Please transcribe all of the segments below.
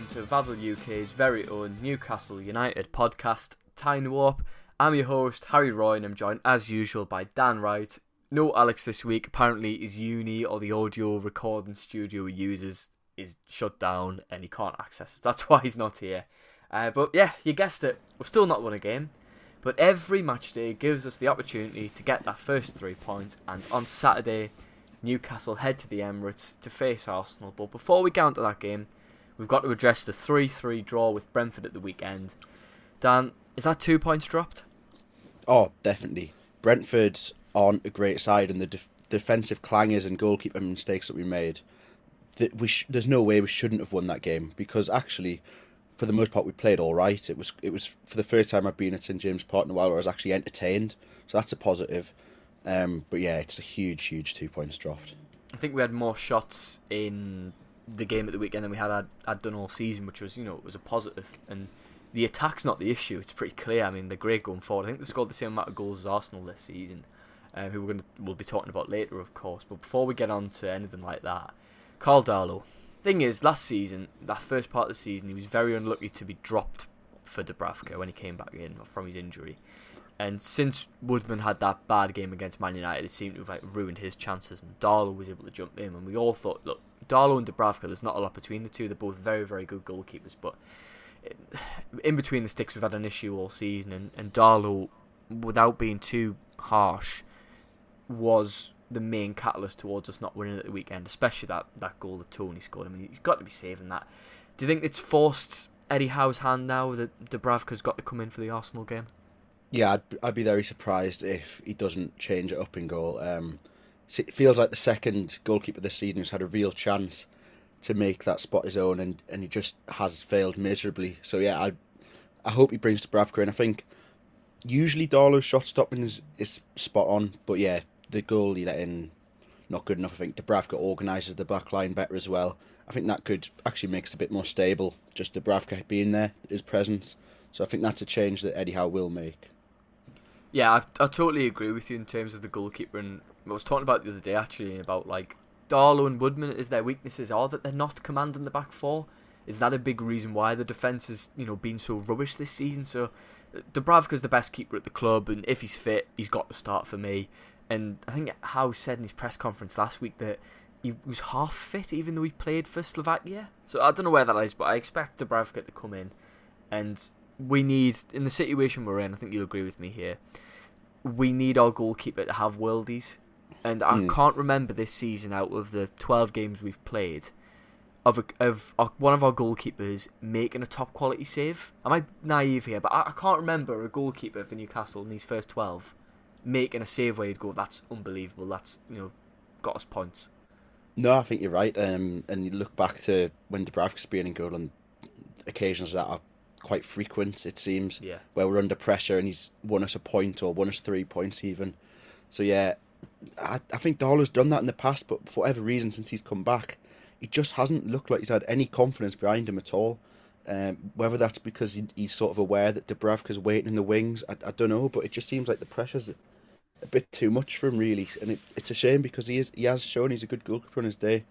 Welcome to Vavel UK's very own Newcastle United podcast, Time Warp. I'm your host, Harry Roy, and I'm joined as usual by Dan Wright. No Alex this week. Apparently, his uni or the audio recording studio he uses is shut down and he can't access it. That's why he's not here. Uh, but yeah, you guessed it. We've still not won a game. But every match day gives us the opportunity to get that first three points. And on Saturday, Newcastle head to the Emirates to face Arsenal. But before we get onto that game, we've got to address the 3 3 draw with Brentford at the weekend. Dan, is that two points dropped? Oh, definitely. Brentford aren't a great side, and the def- defensive clangers and goalkeeper mistakes that we made, that we sh- there's no way we shouldn't have won that game because actually, for the most part, we played all right. It was it was for the first time I've been at St James Park in a while where I was actually entertained, so that's a positive. Um, but yeah, it's a huge, huge two points dropped. I think we had more shots in the game at the weekend than we had had, had done all season, which was you know it was a positive. And the attack's not the issue; it's pretty clear. I mean, they're great going forward. I think they scored the same amount of goals as Arsenal this season, uh, who we're going to we'll be talking about later, of course. But before we get on to anything like that, Carl Darlow. Thing is, last season, that first part of the season, he was very unlucky to be dropped for Dubravka when he came back in from his injury. And since Woodman had that bad game against Man United, it seemed to have like ruined his chances. And Darlow was able to jump in, and we all thought, look, Darlow and Dubravka, there's not a lot between the two. They're both very, very good goalkeepers, but eh, in between the sticks, we've had an issue all season. And, and Darlow, without being too harsh, was the main catalyst towards us not winning at the weekend, especially that, that goal that Toney scored. I mean, he's got to be saving that. Do you think it's forced Eddie Howe's hand now that Dubravka's got to come in for the Arsenal game? Yeah, I'd, I'd be very surprised if he doesn't change it up in goal. Um, it feels like the second goalkeeper this season who's had a real chance to make that spot his own, and, and he just has failed miserably. So yeah, I I hope he brings Dubravka in. I think usually Darlow's shot stopping is, is spot on, but yeah, the goal he let in not good enough. I think Dubravka organises the back line better as well. I think that could actually makes it a bit more stable. Just Dubravka being there, his presence. So I think that's a change that Eddie Howe will make. Yeah, I, I totally agree with you in terms of the goalkeeper. And I was talking about the other day actually about like Darlow and Woodman is their weaknesses are that they're not commanding the back four. Is that a big reason why the defence has you know been so rubbish this season? So Dubravka's the best keeper at the club, and if he's fit, he's got to start for me. And I think Howe said in his press conference last week that he was half fit, even though he played for Slovakia. So I don't know where that is, but I expect Dubravka to come in and we need in the situation we're in. I think you'll agree with me here. We need our goalkeeper to have worldies, and I Mm. can't remember this season out of the twelve games we've played of a, of one of our goalkeepers making a top quality save. Am I naive here? But I, I can't remember a goalkeeper for Newcastle in these first twelve making a save where you'd go, "That's unbelievable. That's you know, got us points." No, I think you're right. Um, and you look back to when Dubravka's been in goal on occasions that are quite frequent, it seems, Yeah. where we're under pressure and he's won us a point or won us three points even. So, yeah, I, I think Darlow's done that in the past, but for whatever reason, since he's come back, he just hasn't looked like he's had any confidence behind him at all. Um, whether that's because he, he's sort of aware that Dubravka's waiting in the wings, I, I don't know, but it just seems like the pressure's a bit too much for him, really. And it, it's a shame because he is he has shown he's a good goalkeeper on his day,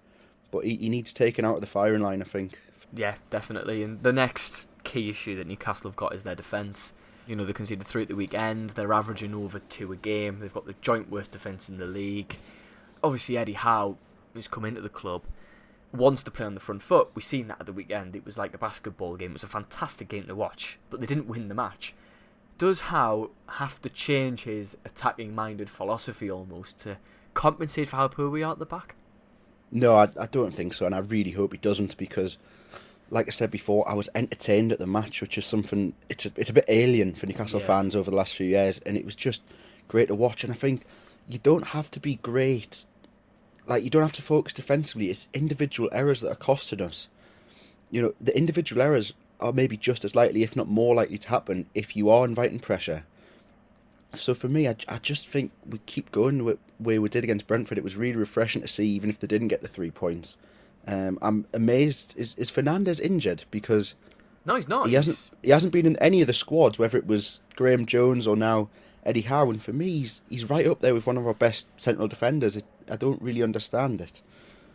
but he, he needs taken out of the firing line, I think. Yeah, definitely. And the next key issue that Newcastle have got is their defence. You know, they conceded three at the weekend. They're averaging over two a game. They've got the joint worst defence in the league. Obviously, Eddie Howe, who's come into the club, wants to play on the front foot. We've seen that at the weekend. It was like a basketball game. It was a fantastic game to watch, but they didn't win the match. Does Howe have to change his attacking minded philosophy almost to compensate for how poor we are at the back? No, I, I don't think so, and I really hope he doesn't because, like I said before, I was entertained at the match, which is something it's a, it's a bit alien for Newcastle Yeah. fans over the last few years, and it was just great to watch. And I think you don't have to be great, like you don't have to focus defensively. It's individual errors that are costing us. You know, the individual errors are maybe just as likely, if not more likely, to happen if you are inviting pressure. So for me, I, I just think we keep going the way we did against Brentford. It was really refreshing to see, even if they didn't get the three points. Um, I'm amazed. Is is Fernandez injured? Because No, he's not. he hasn't he hasn't been in any of the squads, whether it was Graeme Jones or now Eddie Howe. And for me, he's he's right up there with one of our best central defenders. It, I don't really understand it.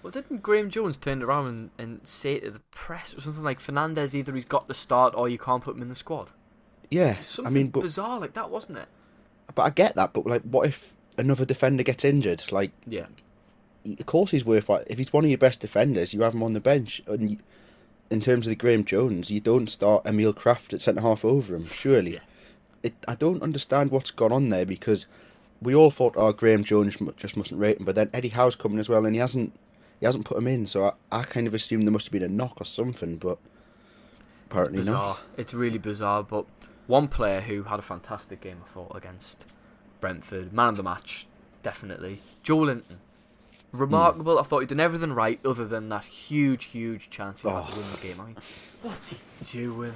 Well, didn't Graeme Jones turn around and, and say to the press or something like Fernandez either he's got to start or you can't put him in the squad? Yeah, Something I mean, but bizarre like that, wasn't it? but I get that. But like, what if another defender gets injured? Like, Yeah. Of course he's worth. If he's one of your best defenders, you have him on the bench. And you, in terms of the Graeme Jones, you don't start Emil Krafth at centre half over him. Surely, Yeah. it. I don't understand what's gone on there because we all thought, oh, Graeme Jones just mustn't rate him. But then Eddie Howe's coming as well, and he hasn't. He hasn't put him in, so I, I kind of assumed there must have been a knock or something, but apparently bizarre. not. It's really bizarre. But one player who had a fantastic game, I thought, against Brentford, man of the match, definitely. Joelinton. Remarkable. I thought he'd done everything right other than that huge, huge chance he had to Oh. win the game. I mean, what's he doing?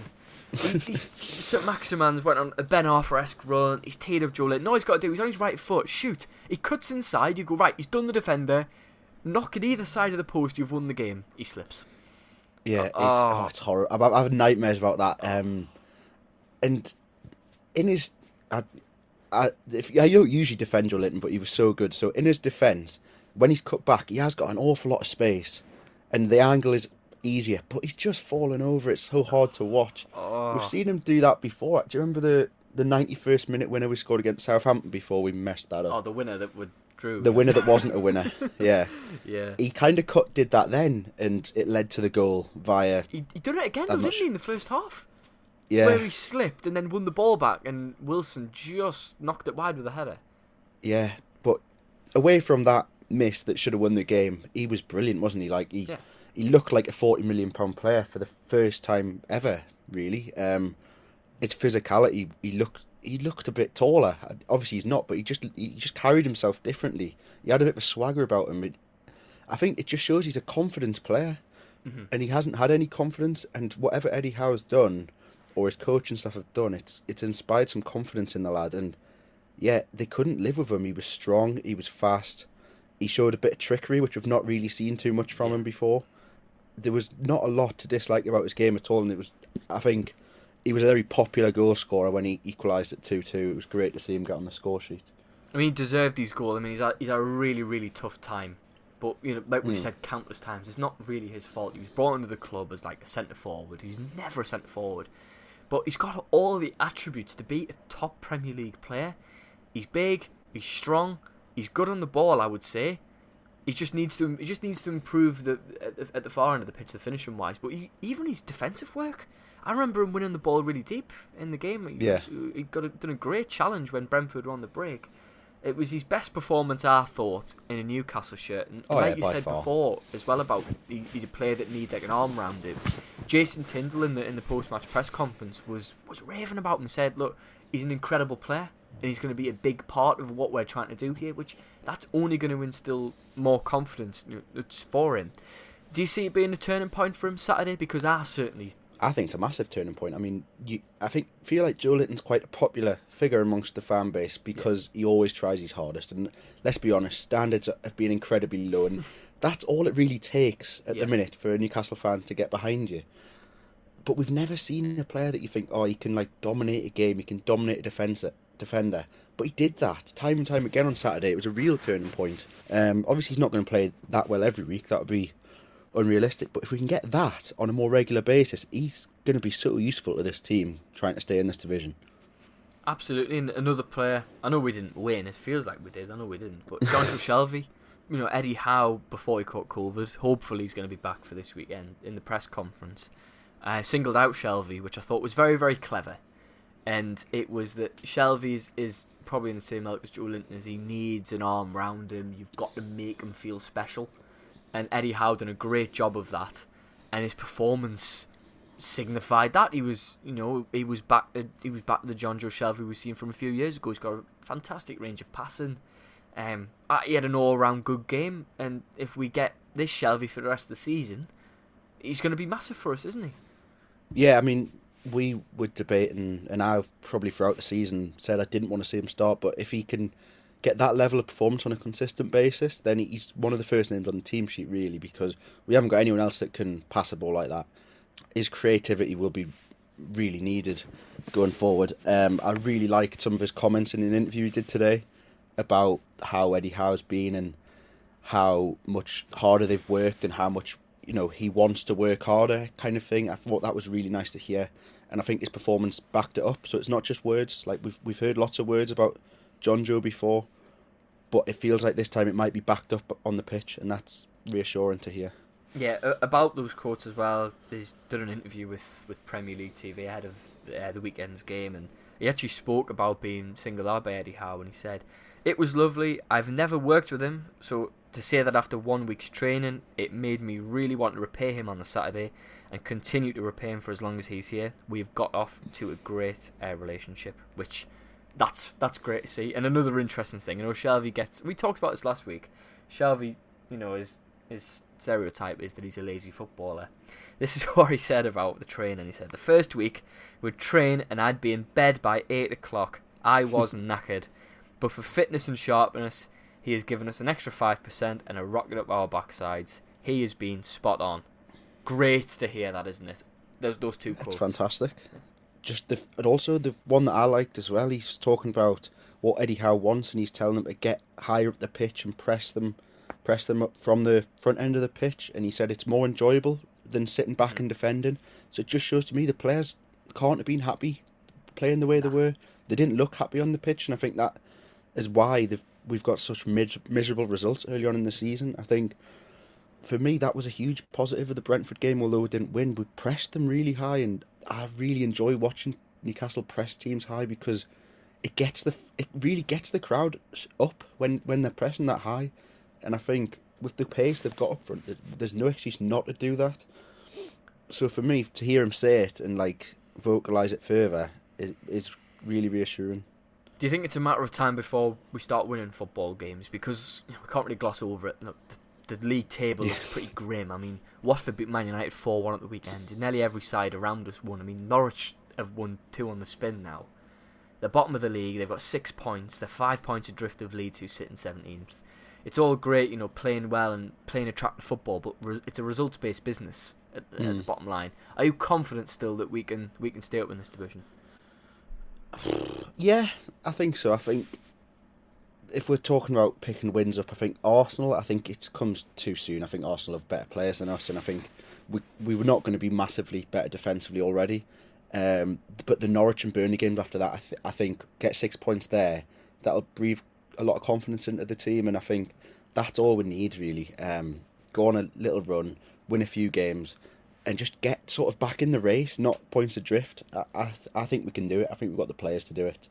he, he's, Saint-Maximin's went on a Ben Arfa-esque run. He's teed up Joe. No, he's got to do. He's on his right foot. Shoot. He cuts inside. You go right. He's done the defender. Knock at either side of the post. You've won the game. He slips. Yeah, it's, Oh. oh, it's horrible. I've, I've had nightmares about that. Um, and in his, I, I, if, I don't usually defend Joelinton, but he was so good. So in his defence, when he's cut back, he has got an awful lot of space, and the angle is easier. But he's just fallen over. It's so hard to watch. Oh. We've seen him do that before. Do you remember the the ninety first minute winner we scored against Southampton before we messed that up? Oh, the winner that would drew. the winner that wasn't a winner. Yeah, Yeah. he kind of cut did that then, and it led to the goal via He, he done it again, though, didn't he, in the first half? yeah. Where he slipped and then won the ball back, and Wilson just knocked it wide with a header. Yeah, but away from that miss that should have won the game, he was brilliant, wasn't he? Like he, Yeah. he looked like a forty million pound player for the first time ever. Really, um, its physicality. He looked, he looked a bit taller. Obviously, he's not, but he just, he just carried himself differently. He had a bit of a swagger about him. It, I think it just shows he's a confidence player, and he hasn't had any confidence. And whatever Eddie Howe's done, or his coach and stuff have done, it's it's inspired some confidence in the lad. And yeah, they couldn't live with him. He was strong. He was fast. He showed a bit of trickery, which we've not really seen too much from him before. There was not a lot to dislike about his game at all, and it was, I think, he was a very popular goal scorer when he equalised at two two. It was great to see him get on the score sheet. I mean, he deserved his goal. I mean, he's had, he's had a really, really tough time. But, you know, like we've Hmm. said countless times, it's not really his fault. He was brought into the club as, like, a centre forward. He's never a centre forward. But he's got all the attributes to be a top Premier League player. He's big, he's strong, he's good on the ball, I would say. He just needs to he just needs to improve the at the, at the far end of the pitch, the finishing wise. But he, even his defensive work, I remember him winning the ball really deep in the game. He, Yeah. was- he got a, done a great challenge when Brentford were on the break. It was his best performance, I thought, in a Newcastle shirt. And Oh, like yeah, you said far. before, as well about he, he's a player that needs like an arm around him. Jason Tindall in the in the post match press conference was was raving about him. and Said, "Look, he's an incredible player, and he's going to be a big part of what we're trying to do here. Which that's only going to instill more confidence you know, it's for him." Do you see it being a turning point for him Saturday? Because I certainly I think it's a massive turning point. I mean, you, I think feel like Joelinton's quite a popular figure amongst the fan base because he always tries his hardest. And let's be honest, standards have been incredibly low, and that's all it really takes at Yeah. the minute for a Newcastle fan to get behind you. But we've never seen a player that you think, oh, he can like dominate a game, he can dominate a defender. Defender, but he did that time and time again on Saturday. It was a real turning point. Um, obviously, he's not going to play that well every week. That would be unrealistic. But if we can get that on a more regular basis, he's going to be so useful to this team trying to stay in this division. Absolutely, and another player. I know we didn't win. It feels like we did. I know we didn't. But John Shelvey, you know Eddie Howe before he caught COVID. Hopefully, he's going to be back for this weekend in the press conference. Uh, singled out Shelvey, which I thought was very, very clever. And it was that Shelvey is, probably in the same ilk as Joelinton. As he needs an arm round him. You've got to make him feel special. And Eddie Howe done a great job of that. And his performance signified that he was, you know, he was back. To, he was back to the Jonjo Shelvey we've seen from a few years ago. He's got a fantastic range of passing. Um, uh, he had an all-round good game, and if we get this Shelvey for the rest of the season, he's going to be massive for us, isn't he? Yeah, I mean, we were debating, and I've probably throughout the season said I didn't want to see him start, but if he can get that level of performance on a consistent basis, then he's one of the first names on the team sheet, really, because we haven't got anyone else that can pass a ball like that. His creativity will be really needed going forward. Um, I really liked some of his comments in an interview he did today about how Eddie Howe's been and how much harder they've worked and how much you know he wants to work harder kind of thing. I thought that was really nice to hear, and I think his performance backed it up. So it's not just words. Like we've we've heard lots of words about Jonjo before, but it feels like this time it might be backed up on the pitch, and that's reassuring to hear. Yeah, about those quotes as well. He's done an interview with, with Premier League TV ahead of uh, the weekend's game, and he actually spoke about being singled out by Eddie Howe, and he said, "It was lovely. I've never worked with him, so to say that after one week's training, it made me really want to repay him on the Saturday, and continue to repay him for as long as he's here. We've got off to a great uh, relationship, which." That's that's great to see. And another interesting thing, you know, Shelvey gets. We talked about this last week. Shelvey, you know, is his stereotype is that he's a lazy footballer. This is what he said about the training. He said, The first week, we'd train and I'd be in bed by 8 o'clock. I wasn't knackered. But for fitness and sharpness, he has given us an extra 5% and a rocket up our backsides. He has been spot on. Great to hear that, isn't it? Those, those two That's quotes. fantastic. Just the and also the one that I liked as well. He's talking about what Eddie Howe wants, and he's telling them to get higher up the pitch and press them, press them up from the front end of the pitch. And he said it's more enjoyable than sitting back hmm. and defending. So it just shows to me the players can't have been happy playing the way they were. They didn't look happy on the pitch, and I think that is why they've we've got such mis- miserable results early on in the season. I think for me, that was a huge positive of the Brentford game. Although we didn't win, we pressed them really high, and I really enjoy watching Newcastle press teams high because it gets the it really gets the crowd up when when they're pressing that high, and I think with the pace they've got up front, there's no excuse not to do that. So for me, to hear him say it and like vocalize it further is is really reassuring. Do you think it's a matter of time before we start winning football games? Because you know, we can't really gloss over it. Look, the, the league table looks pretty grim. I mean, Watford beat Man United 4 1 at the weekend. Nearly every side around us won. I mean, Norwich have won two on the spin now. They're bottom of the league. They've got six points. They're five points adrift of Leeds, who sit in 17th. It's all great, you know, playing well and playing attractive football, but re- it's a results-based business at, at the Mm. bottom line. Are you confident still that we can we can stay up in this division? Yeah, I think so. I think if we're talking about picking wins up, I think Arsenal. I think it comes too soon. I think Arsenal have better players than us, and I think we we were not going to be massively better defensively already. Um, but the Norwich and Burnley games after that, I, th- I think get six points there. That'll breathe a lot of confidence into the team, and I think that's all we need really. Um, go on a little run, win a few games, and just get sort of back in the race, not points adrift. I I, th- I think we can do it. I think we've got the players to do it.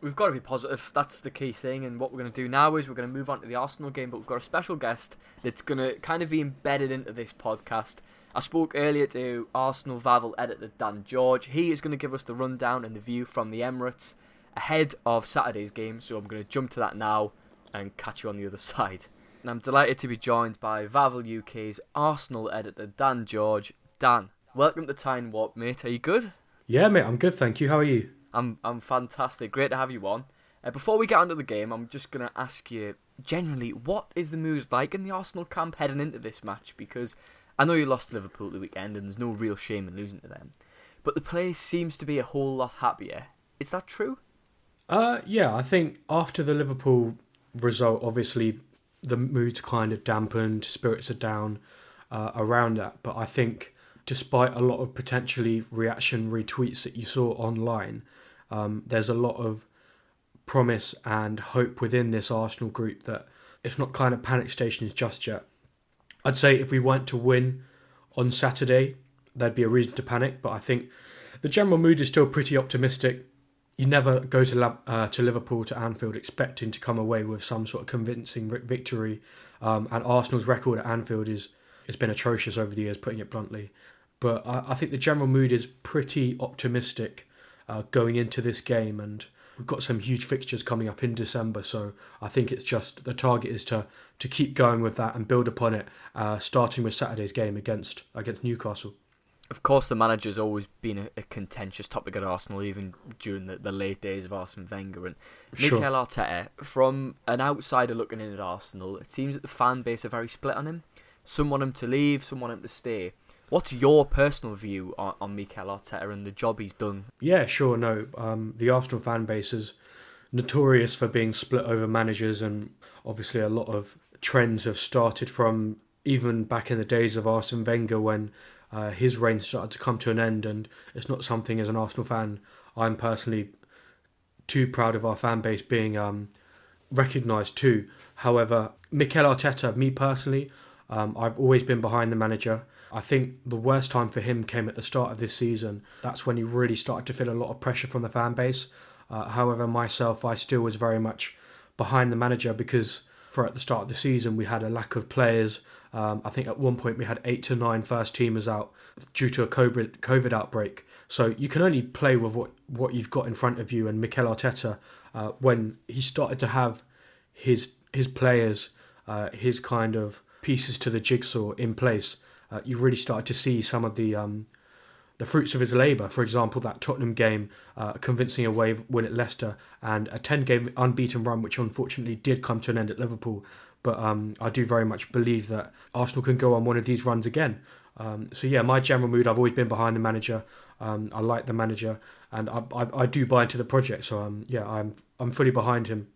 We've got to be positive. That's the key thing. And what we're going to do now is we're going to move on to the Arsenal game, but we've got a special guest that's going to kind of be embedded into this podcast. I spoke earlier to Arsenal Vavel editor Dan George. He is going to give us the rundown and the view from the Emirates ahead of Saturday's game. So I'm going to jump to that now and catch you on the other side. And I'm delighted to be joined by Vavel UK's Arsenal editor Dan George. Dan, welcome to Time Warp, mate. Are you good? Yeah, mate, I'm good, thank you. How are you? I'm I'm fantastic. Great to have you on. Uh, before we get onto the game, I'm just gonna ask you generally what is the mood like in the Arsenal camp heading into this match? Because I know you lost to Liverpool the weekend, and there's no real shame in losing to them, but the place seems to be a whole lot happier. Is that true? Uh, yeah, I think after the Liverpool result, obviously the mood's kind of dampened, spirits are down uh, around that. But I think despite a lot of potentially reactionary tweets that you saw online, um, there's a lot of promise and hope within this Arsenal group that it's not kind of panic stations just yet. I'd say if we weren't to win on Saturday, there'd be a reason to panic. But I think the general mood is still pretty optimistic. You never go to uh, to Liverpool to Anfield expecting to come away with some sort of convincing victory, um, and Arsenal's record at Anfield is has been atrocious over the years, putting it bluntly. But I, I think the general mood is pretty optimistic uh, going into this game, and we've got some huge fixtures coming up in December. So I think it's just the target is to to keep going with that and build upon it, uh, starting with Saturday's game against against Newcastle. Of course, the manager's always been a, a contentious topic at Arsenal, even during the, the late days of Arsene Wenger. And Sure. Mikel Arteta, from an outsider looking in at Arsenal, it seems that the fan base are very split on him. Some want him to leave, some want him to stay. What's your personal view on, on Mikel Arteta and the job he's done? Yeah, sure. No, um, the Arsenal fan base is notorious for being split over managers, and obviously a lot of trends have started from even back in the days of Arsene Wenger when uh, his reign started to come to an end. And it's not something as an Arsenal fan I'm personally too proud of our fan base being um, recognised too. However, Mikel Arteta, me personally, um, I've always been behind the manager. I think the worst time for him came at the start of this season. That's when he really started to feel a lot of pressure from the fan base. Uh, however, myself, I still was very much behind the manager because for at the start of the season we had a lack of players. Um, I think at one point we had eight to nine first teamers out due to a COVID, COVID outbreak. So you can only play with what, what you've got in front of you. And Mikel Arteta, uh, when he started to have his his players, uh, his kind of pieces to the jigsaw in place, uh, you really started to see some of the um, the fruits of his labour. For example, that Tottenham game, uh, convincing away win at Leicester, and a ten game unbeaten run, which unfortunately did come to an end at Liverpool. But um, I do very much believe that Arsenal can go on one of these runs again. Um, so yeah, my general mood, I've always been behind the manager. Um, I like the manager, and I, I, I do buy into the project. So um, yeah, I'm I'm fully behind him.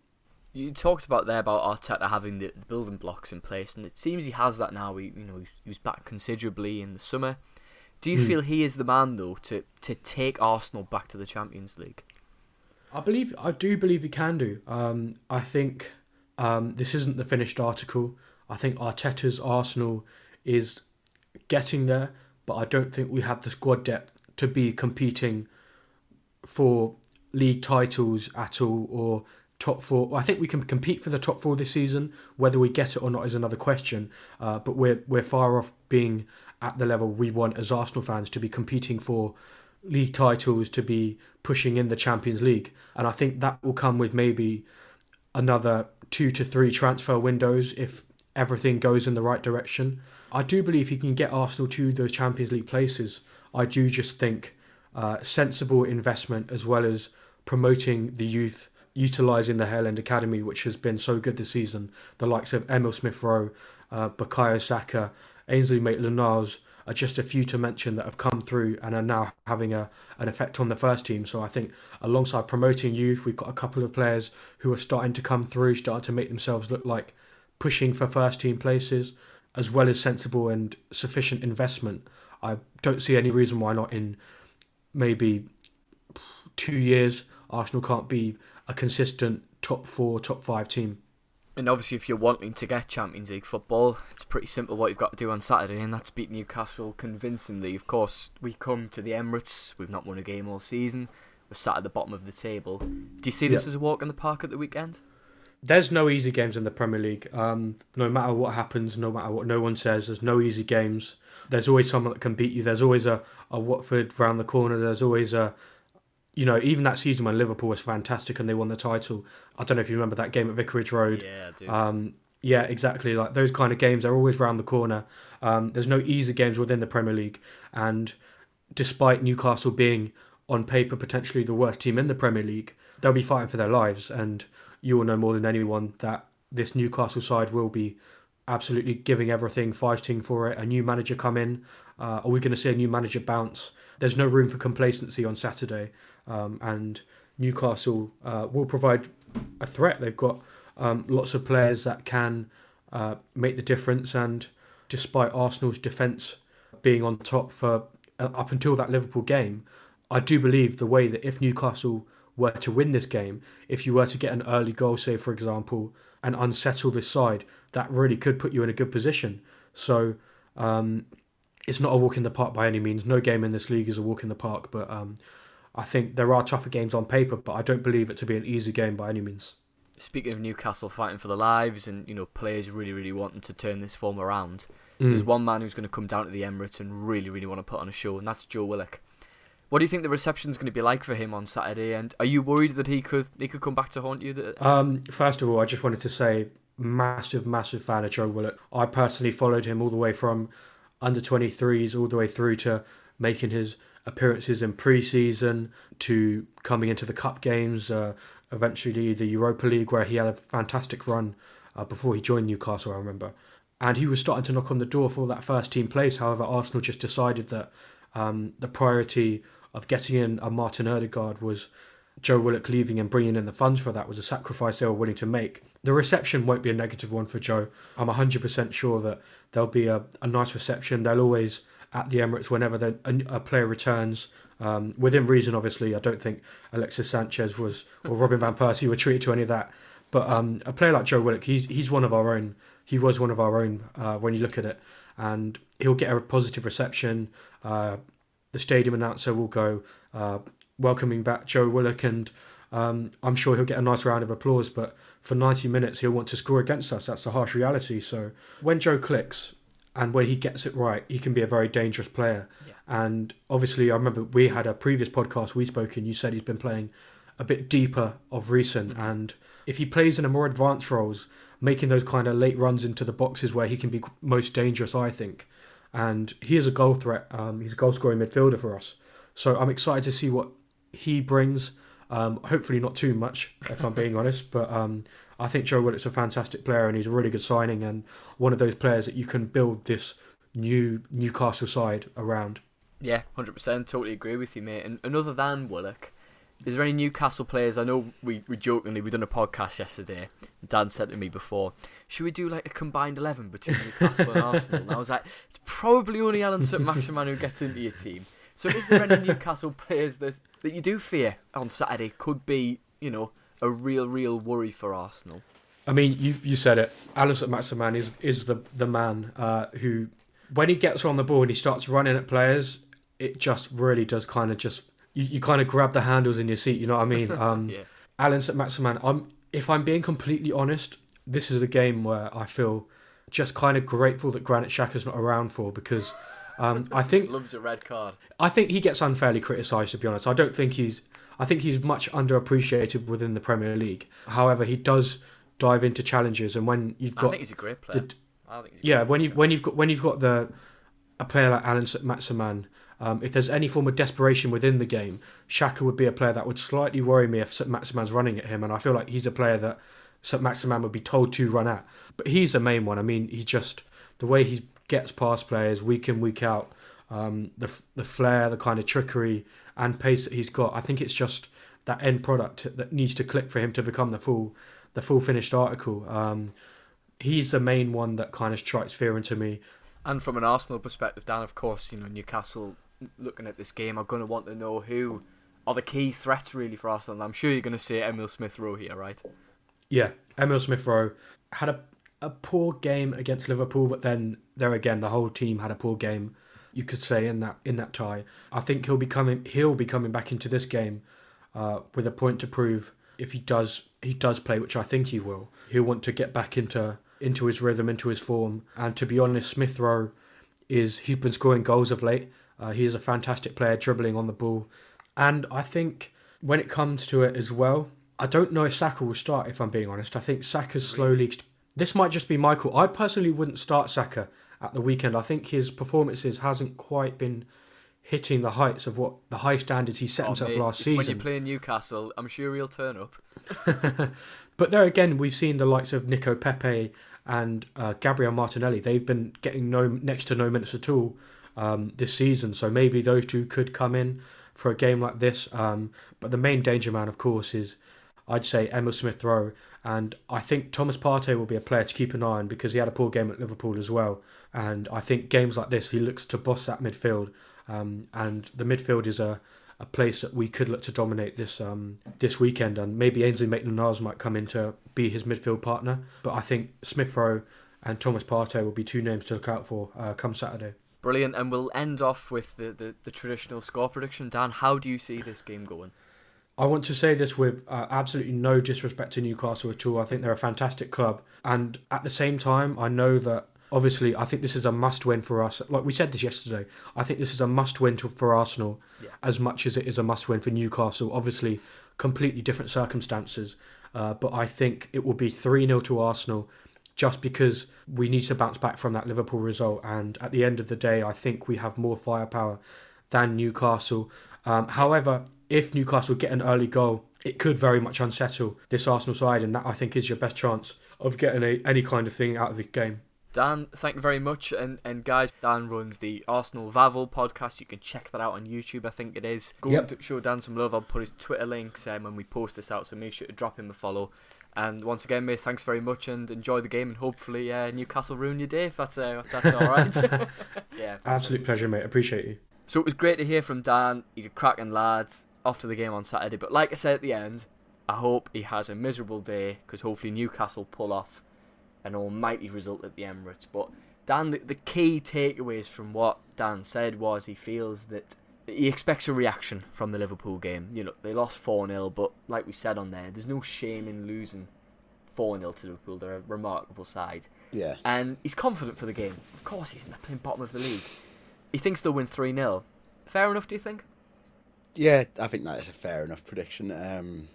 You talked about there about Arteta having the, the building blocks in place, and it seems he has that now. He, you know, he was back considerably in the summer. Do you feel he is the man though to to take Arsenal back to the Champions League? I believe I do believe he can do. Um, I think um, this isn't the finished article. I think Arteta's Arsenal is getting there, but I don't think we have the squad depth to be competing for league titles at all or top four. I think we can compete for the top four this season. Whether we get it or not is another question. Uh, but we're we're far off being at the level we want as Arsenal fans to be competing for league titles, to be pushing in the Champions League, and I think that will come with maybe another two to three transfer windows if everything goes in the right direction. I do believe he can get Arsenal to those Champions League places. I do just think uh, sensible investment as well as promoting the youth, utilising the Hale End Academy, which has been so good this season. The likes of Emil Smith Rowe, uh, Bukayo Saka, Ainsley Maitland-Niles are just a few to mention that have come through and are now having a an effect on the first team. So I think alongside promoting youth, we've got a couple of players who are starting to come through, starting to make themselves look like pushing for first team places, as well as sensible and sufficient investment. I don't see any reason why not in maybe two years Arsenal can't be a consistent top four, top five team. And obviously, if you're wanting to get Champions League football, it's pretty simple what you've got to do on Saturday, and that's beat Newcastle convincingly. Of course, we come to the Emirates, we've not won a game all season, we're sat at the bottom of the table. Do you see this Yeah. as a walk in the park at the weekend? There's no easy games in the Premier League. Um, no matter what happens, no matter what no one says, there's no easy games. There's always someone that can beat you. There's always a, a Watford round the corner. There's always a, you know, even that season when Liverpool was fantastic and they won the title. I don't know if you remember that game at Vicarage Road. Yeah, I do. Um, yeah, exactly. Like those kind of games are always round the corner. Um, there's no easy games within the Premier League, and despite Newcastle being on paper potentially the worst team in the Premier League, they'll be fighting for their lives. And you will know more than anyone that this Newcastle side will be absolutely giving everything, fighting for it. A new manager come in. Uh, are we going to see a new manager bounce? There's no room for complacency on Saturday, um, and Newcastle uh, will provide a threat. They've got um, lots of players that can uh, make the difference, and despite Arsenal's defence being on top for uh, up until that Liverpool game, I do believe the way that if Newcastle were to win this game, if you were to get an early goal, say for example, and unsettle this side, that really could put you in a good position. So um, it's not a walk in the park by any means. No game in this league is a walk in the park, but um, I think there are tougher games on paper, but I don't believe it to be an easy game by any means. Speaking of Newcastle fighting for their lives and you know players really really wanting to turn this form around, Mm. there's one man who's going to come down to the Emirates and really really want to put on a show, and that's Joe Willock. What do you think the reception's going to be like for him on Saturday? And are you worried that he could he could come back to haunt you? Um, first of all, I just wanted to say, massive, massive fan of Joe Willock. I personally followed him all the way from under 23s all the way through to making his appearances in pre-season to coming into the cup games, uh, eventually the Europa League where he had a fantastic run uh, before he joined Newcastle, I remember. And he was starting to knock on the door for that first team place. However, Arsenal just decided that um, the priority of getting in a Martin Odegaard was Joe Willock leaving and bringing in the funds for that was a sacrifice they were willing to make. The reception won't be a negative one for Joe. I'm 100% sure that there'll be a, a nice reception. They'll always, at the Emirates, whenever a, a player returns, um, within reason, obviously. I don't think Alexis Sanchez was or Robin Van Persie were treated to any of that. But um, a player like Joe Willock, he's he's one of our own. He was one of our own uh, when you look at it, and he'll get a positive reception. Uh, the stadium announcer will go uh, welcoming back Joe Willock, and um, I'm sure he'll get a nice round of applause. But for 90 minutes, he'll want to score against us. That's the harsh reality. So when Joe clicks and when he gets it right, he can be a very dangerous player. And obviously, I remember we had a previous podcast we spoke in. You said he's been playing a bit deeper of recent, and if he plays in a more advanced roles, making those kind of late runs into the boxes where he can be most dangerous, I think. And he is a goal threat. Um, he's a goal scoring midfielder for us. So I'm excited to see what he brings. Um, hopefully not too much, if I'm being honest. But um, I think Joe Willock's a fantastic player and he's a really good signing and one of those players that you can build this new Newcastle side around. yeah, hundred percent, totally agree with you, mate. And, and other than Willock, is there any Newcastle players? I know we, we jokingly we done a podcast yesterday. Dan said to me before, should we do like a combined eleven between Newcastle and Arsenal? And I was like, it's probably only Allan Saint-Maximin who gets into your team. So is there any Newcastle players that that you do fear on Saturday could be, you know, a real real worry for Arsenal? I mean, you you said it. Allan Saint-Maximin is is the the man uh, who, when he gets on the ball and he starts running at players, it just really does kind of just you, you kind of grab the handles in your seat. You know what I mean? Um, Yeah. Allan Saint-Maximin. I'm if I'm being completely honest, this is a game where I feel just kind of grateful that Granit Xhaka's not around for because um, I think Loves a red card. I think he gets unfairly criticised. To be honest, I don't think he's. I think he's much underappreciated within the Premier League. However, he does dive into challenges, and when you've got, I think he's a great player. the- I think he's a yeah, great when you when you've got when you've got the a player like Allan Maximin, um, if there's any form of desperation within the game, Xhaka would be a player that would slightly worry me if Maximin's running at him, and I feel like he's a player that Maximan would be told to run at. But he's the main one. I mean, he just the way he gets past players week in week out, um, the the flair, the kind of trickery and pace that he's got. I think it's just that end product that needs to click for him to become the full the full finished article. Um, he's the main one that kind of strikes fear into me. And from an Arsenal perspective, Dan, of course, you know Newcastle looking at this game are going to want to know who are the key threats really for Arsenal. And I'm sure you're going to say Emil Smith Rowe here, right? Yeah, Emil Smith Rowe had a a poor game against Liverpool, but then there again, the whole team had a poor game. You could say in that in that tie. I think he'll be coming. He'll be coming back into this game uh, with a point to prove. If he does, he does play, which I think he will. He'll want to get back into into his rhythm, into his form. And to be honest, Smith Rowe is he's been scoring goals of late. Uh, he is a fantastic player, dribbling on the ball, and I think when it comes to it as well, I don't know if Saka will start. If I'm being honest, I think Saka's slowly. This might just be Michael. I personally wouldn't start Saka at the weekend. I think his performances hasn't quite been hitting the heights of what the high standards he set Oh, himself last season. When you play Newcastle, I'm sure he'll turn up. But there again, we've seen the likes of Nico Pepe and uh, Gabriel Martinelli. They've been getting no next to no minutes at all um, this season. So maybe those two could come in for a game like this. Um, but the main danger man, of course, is I'd say Emil Smith Rowe. And I think Thomas Partey will be a player to keep an eye on because he had a poor game at Liverpool as well. And I think games like this, he looks to boss that midfield. Um, and the midfield is a, a place that we could look to dominate this um, this weekend. And maybe Ainsley Maitland-Niles might come in to be his midfield partner. But I think Smith Rowe and Thomas Partey will be two names to look out for uh, come Saturday. Brilliant, and we'll end off with the, the, the traditional score prediction. Dan, how do you see this game going? I want to say this with uh, absolutely no disrespect to Newcastle at all. I think they're a fantastic club, and at the same time, I know that obviously I think this is a must-win for us. Like we said this yesterday, I think this is a must-win to, for Arsenal Yeah. as much as it is a must-win for Newcastle. Obviously, completely different circumstances, uh, but I think it will be three 0 to Arsenal. Just because we need to bounce back from that Liverpool result, and at the end of the day, I think we have more firepower than Newcastle. Um, however, if Newcastle get an early goal, it could very much unsettle this Arsenal side, and that I think is your best chance of getting a, any kind of thing out of the game. Dan, thank you very much. And and guys, Dan runs the Arsenal Vavel podcast. You can check that out on YouTube. I think it is. Go Yep. and show Dan some love. I'll put his Twitter links um, when we post this out, so make sure to drop him a follow. And once again, mate, thanks very much, and enjoy the game. And hopefully, uh, Newcastle ruin your day if that's uh, if that's all right. yeah. Absolute pleasure, mate. Appreciate you. So it was great to hear from Dan. He's a cracking lad. after the game on Saturday. But like I said at the end, I hope he has a miserable day because hopefully Newcastle pull off an almighty result at the Emirates. But Dan, the, the key takeaways from what Dan said was he feels that he expects a reaction from the Liverpool game. You know, they lost 4 0, but like we said on there, there's no shame in losing 4 0 to Liverpool. They're a remarkable side. Yeah. And he's confident for the game. Of course, he's in the bottom of the league. He thinks they'll win 3 0. Fair enough, do you think? Yeah, I think that is a fair enough prediction. Um,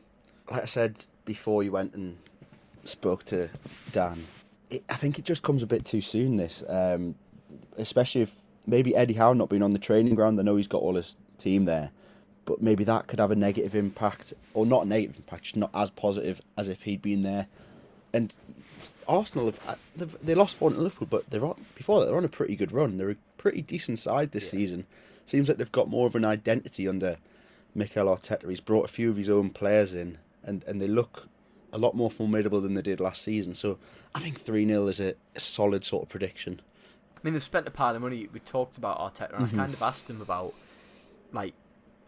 like I said before, you went and spoke to Dan. It, I think it just comes a bit too soon. This, um, especially if maybe Eddie Howe not being on the training ground. I know he's got all his team there, but maybe that could have a negative impact, or not a negative impact, just not as positive as if he'd been there. And Arsenal have uh, they've- they lost four to Liverpool, but they're on, before that they're on a pretty good run. They're a pretty decent side this season. Seems like they've got more of an identity under Mikel Arteta. He's brought a few of his own players in, and, and they look a lot more formidable than they did last season. So I think three 0 is a, a solid sort of prediction. I mean, they've spent a pile of money. We talked about Arteta, and Mm-hmm. I kind of asked him about, like,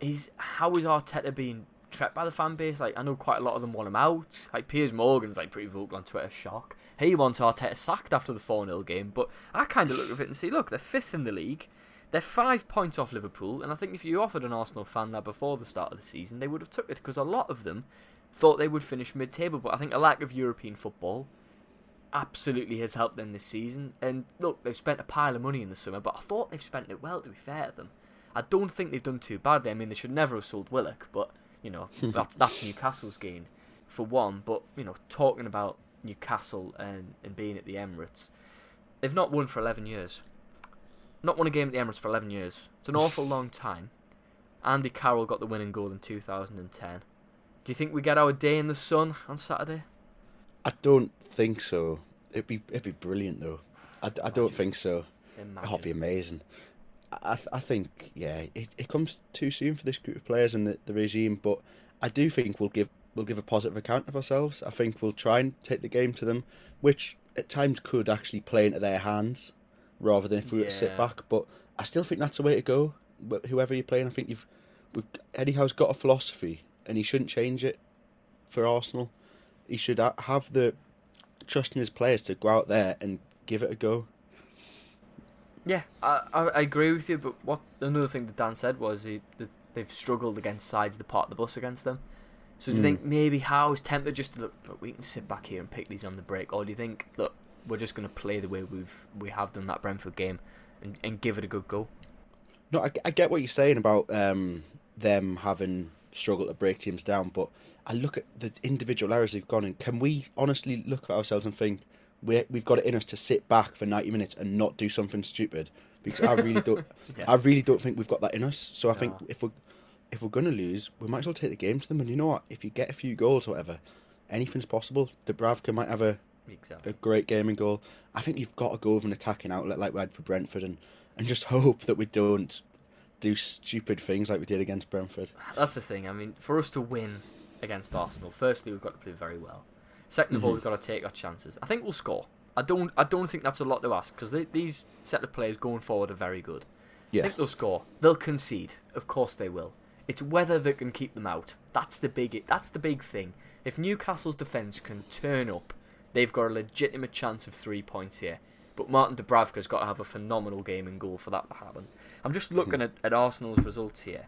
is how is Arteta being treated by the fan base? Like, I know quite a lot of them want him out. Like, Piers Morgan's like pretty vocal on Twitter, shock. He wants Arteta sacked after the 4 0 game, but I kind of look at it and see, look, they're fifth in the league. They're five points off Liverpool, and I think if you offered an Arsenal fan that before the start of the season, they would have took it because a lot of them thought they would finish mid-table. But I think a lack of European football absolutely has helped them this season. And look, they've spent a pile of money in the summer, but I thought they've spent it well. To be fair to them, I don't think they've done too badly. I mean, they should never have sold Willock, but you know that's that's Newcastle's gain for one. But you know, talking about Newcastle and and being at the Emirates, they've not won for eleven years. Not won a game at the Emirates for eleven years. It's an awful long time. Andy Carroll got the winning goal in 2010. Do you think we get our day in the sun on Saturday? I don't think so. It'd be it'd be brilliant though. I, I don't think so. Imagine. That'd be amazing. I th- I think yeah, it, it comes too soon for this group of players and the, the regime, but I do think we'll give we'll give a positive account of ourselves. I think we'll try and take the game to them, which at times could actually play into their hands, rather than if we were to sit back. But I still think that's the way to go. Wh- Whoever you're playing, I think you've we've, Eddie Howe's got a philosophy, and he shouldn't change it for Arsenal. He should have the trust in his players to go out there and give it a go. Yeah, I, I, agree with you. But what another thing that Dan said was he, that they've struggled against sides that part the bus against them. So do you Mm. think maybe Howe's tempted just to look, look? We can sit back here and pick these on the break, or do you think look, we're just going to play the way we've we have done that Brentford game, and, and give it a good go? No, I, I get what you're saying about um, them having struggled to break teams down, but I look at the individual errors they've gone in. Can we honestly look at ourselves and think we we've got it in us to sit back for 90 minutes and not do something stupid? Because I really don't, Yeah. I really don't think we've got that in us. So I think if we if we're gonna lose, we might as well take the game to them. And you know what? If you get a few goals or whatever, anything's possible. Dubravka might have a Exactly. a great gaming goal. I think you've got to go with an attacking outlet like we had for Brentford and, and just hope that we don't do stupid things like we did against Brentford. That's the thing. I mean, for us to win against Arsenal, firstly we've got to play very well. Second of all, mm-hmm. we've got to take our chances. I think we'll score. I don't. I don't think that's a lot to ask because these set of players going forward are very good. Yeah. I think they'll score. They'll concede. Of course they will. It's whether they can keep them out. That's the big. That's the big thing. If Newcastle's defence can turn up, they've got a legitimate chance of three points here. But Martin Dubravka's got to have a phenomenal game in goal for that to happen. I'm just hmm. looking at, at Arsenal's results here,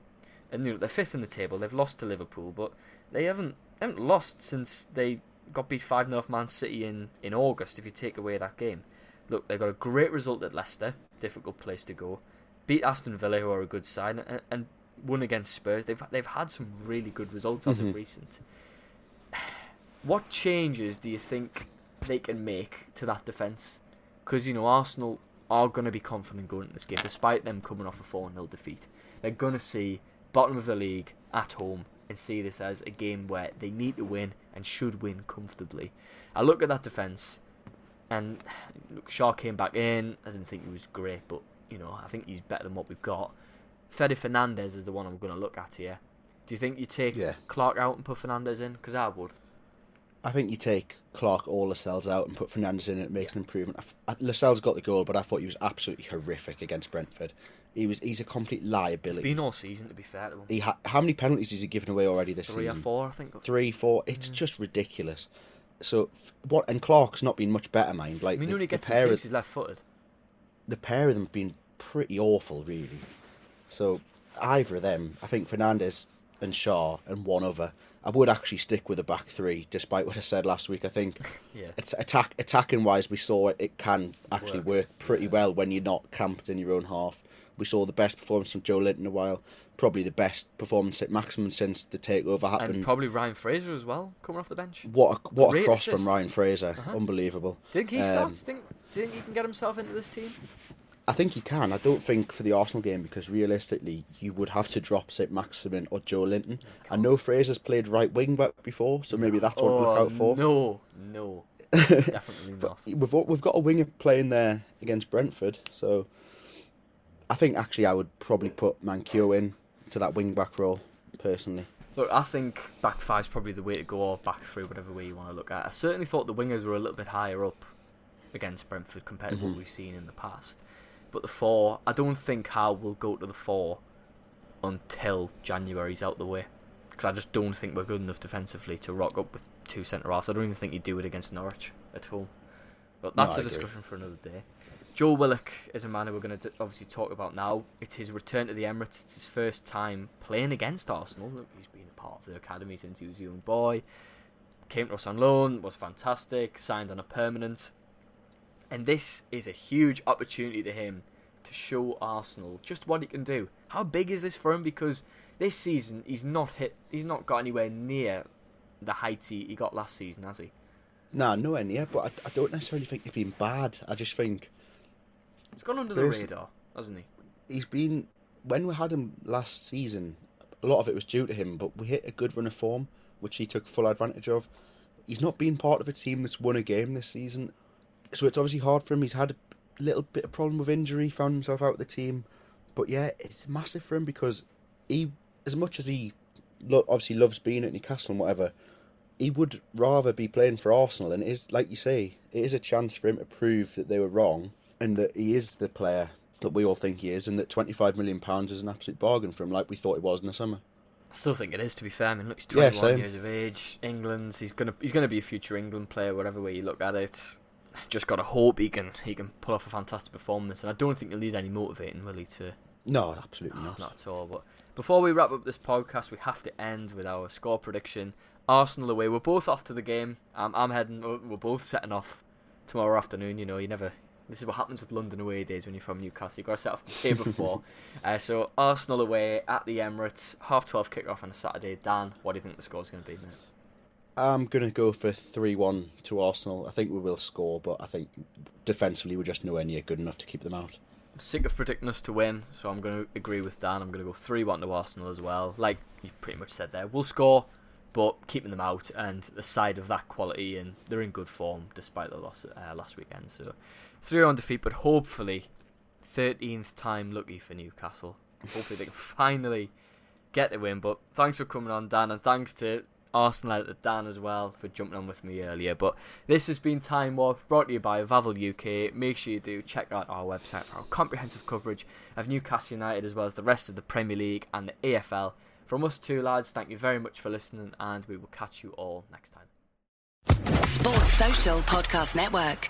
and you know they're fifth in the table. They've lost to Liverpool, but they haven't they haven't lost since they got beat five 0 off Man City in in August. If you take away that game, look they've got a great result at Leicester, difficult place to go. Beat Aston Villa, who are a good side, and, and won against Spurs. They've they've had some really good results as of mm-hmm. recent. What changes do you think they can make to that defence? Because you know Arsenal are going to be confident going into this game, despite them coming off a four 0 defeat. They're going to see bottom of the league at home and see this as a game where they need to win and should win comfortably. I look at that defence, and look, Schär came back in. I didn't think he was great, but you know I think he's better than what we've got. Fede Fernandez is the one I'm going to look at here. Do you think you take Yeah. Clark out and put Fernandez in? Because I would. I think you take Clark or Lascelles out and put Fernandez in and it makes an improvement. I f- I- Lascelles got the goal, but I thought he was absolutely horrific against Brentford. He was he's a complete It's liability. been all season, to be fair to him. He ha- how many penalties has he given away already this Three season? or four, I think. Three, four. It's just ridiculous. So f- what? And Clark's not been much better, mind. Like I mean, the, when he the gets the pair of, he's left-footed. the pair of them have been pretty awful, really. So either of them, I think Fernandez and Schär and one other. I would actually stick with the back three, despite what I said last week. I think Yeah. attack attacking wise, we saw it. It can actually Works, work pretty well when you're not camped in your own half. We saw the best performance from Joelinton in a while. Probably the best performance at maximum since the takeover happened. And probably Ryan Fraser as well, coming off the bench. What a, what a cross assist. from Ryan Fraser! Uh-huh. Unbelievable. think he Um, starts? Think, do you think he can get himself into this team? I think he can. I don't think for the Arsenal game because realistically, you would have to drop St Maximin or Joelinton. I know Fraser's played right wing back before, so maybe that's what to look out for. Oh, No, no, definitely not. We've got- we've got a winger playing there against Brentford, so I think actually I would probably put Manquillo in to that wing back role personally. Look, I think back five's probably the way to go, or back three, whatever way you want to look at. I certainly thought the wingers were a little bit higher up against Brentford compared to Mm-hmm. what we've seen in the past. But the four, I don't think Howe will go to the four until January's out the way. Because I just don't think we're good enough defensively to rock up with two centre halves. I don't even think he'd do it against Norwich at home. But No, that's I a discussion for another day. Joe Willock is a man who we're going to obviously talk about now. It's his return to the Emirates. It's his first time playing against Arsenal. Look, he's been a part of the academy since he was a young boy. Came to us on loan, was fantastic, signed on a permanent. And this is a huge opportunity to him to show Arsenal just what he can do. How big is this for him? Because this season he's not hit, he's not got anywhere near the heights he, he got last season, has he? Nah, nowhere near, but I, I don't necessarily think he's been bad. I just think He's gone under the radar, hasn't he? he's been when we had him last season. A lot of it was due to him, but we hit a good run of form, which he took full advantage of. He's not been part of a team that's won a game this season, so it's obviously hard for him. He's had a little bit of problem with injury, found himself out of the team, but yeah, it's massive for him because he, as much as he lo- obviously loves being at Newcastle and whatever, he would rather be playing for Arsenal, and it is like you say, it is a chance for him to prove that they were wrong and that he is the player that we all think he is, and that twenty five million pounds is an absolute bargain for him, like we thought it was in the summer. I still think it is. To be fair, I mean, look, he's Yeah, 21 same. years of age. England's, He's gonna he's gonna be a future England player, whatever way you look at it. Just gotta hope he can he can pull off a fantastic performance, and I don't think he'll need any motivating, will he? To No, absolutely not. not at all. But before we wrap up this podcast, we have to end with our score prediction. Arsenal away. We're both off to the game. Um, I'm heading. We're both setting off tomorrow afternoon. You know, you never. This is what happens with London away days when you're from Newcastle. You've got to set off the day before. uh, so Arsenal away at the Emirates, half twelve kickoff on a Saturday. Dan, what do you think the score's going to be? Mate? I'm going to go for 3 1 to Arsenal. I think we will score, but I think defensively we're just nowhere near good enough to keep them out. I'm sick of predicting us to win, so I'm going to agree with Dan. I'm going to go 3 1 to Arsenal as well. Like you pretty much said there. We'll score, but keeping them out, and the side of that quality, and they're in good form despite the loss uh, last weekend. So 3 1 defeat, but hopefully 13th time lucky for Newcastle. Hopefully they can finally get the win. But thanks for coming on, Dan, and thanks to Arsenal editor Dan as well for jumping on with me earlier. But this has been Time Warp brought to you by Vavel UK. Make sure you do check out our website for our comprehensive coverage of Newcastle United as well as the rest of the Premier League and the EFL. From us two lads, thank you very much for listening, and we will catch you all next time. Sports Social Podcast Network.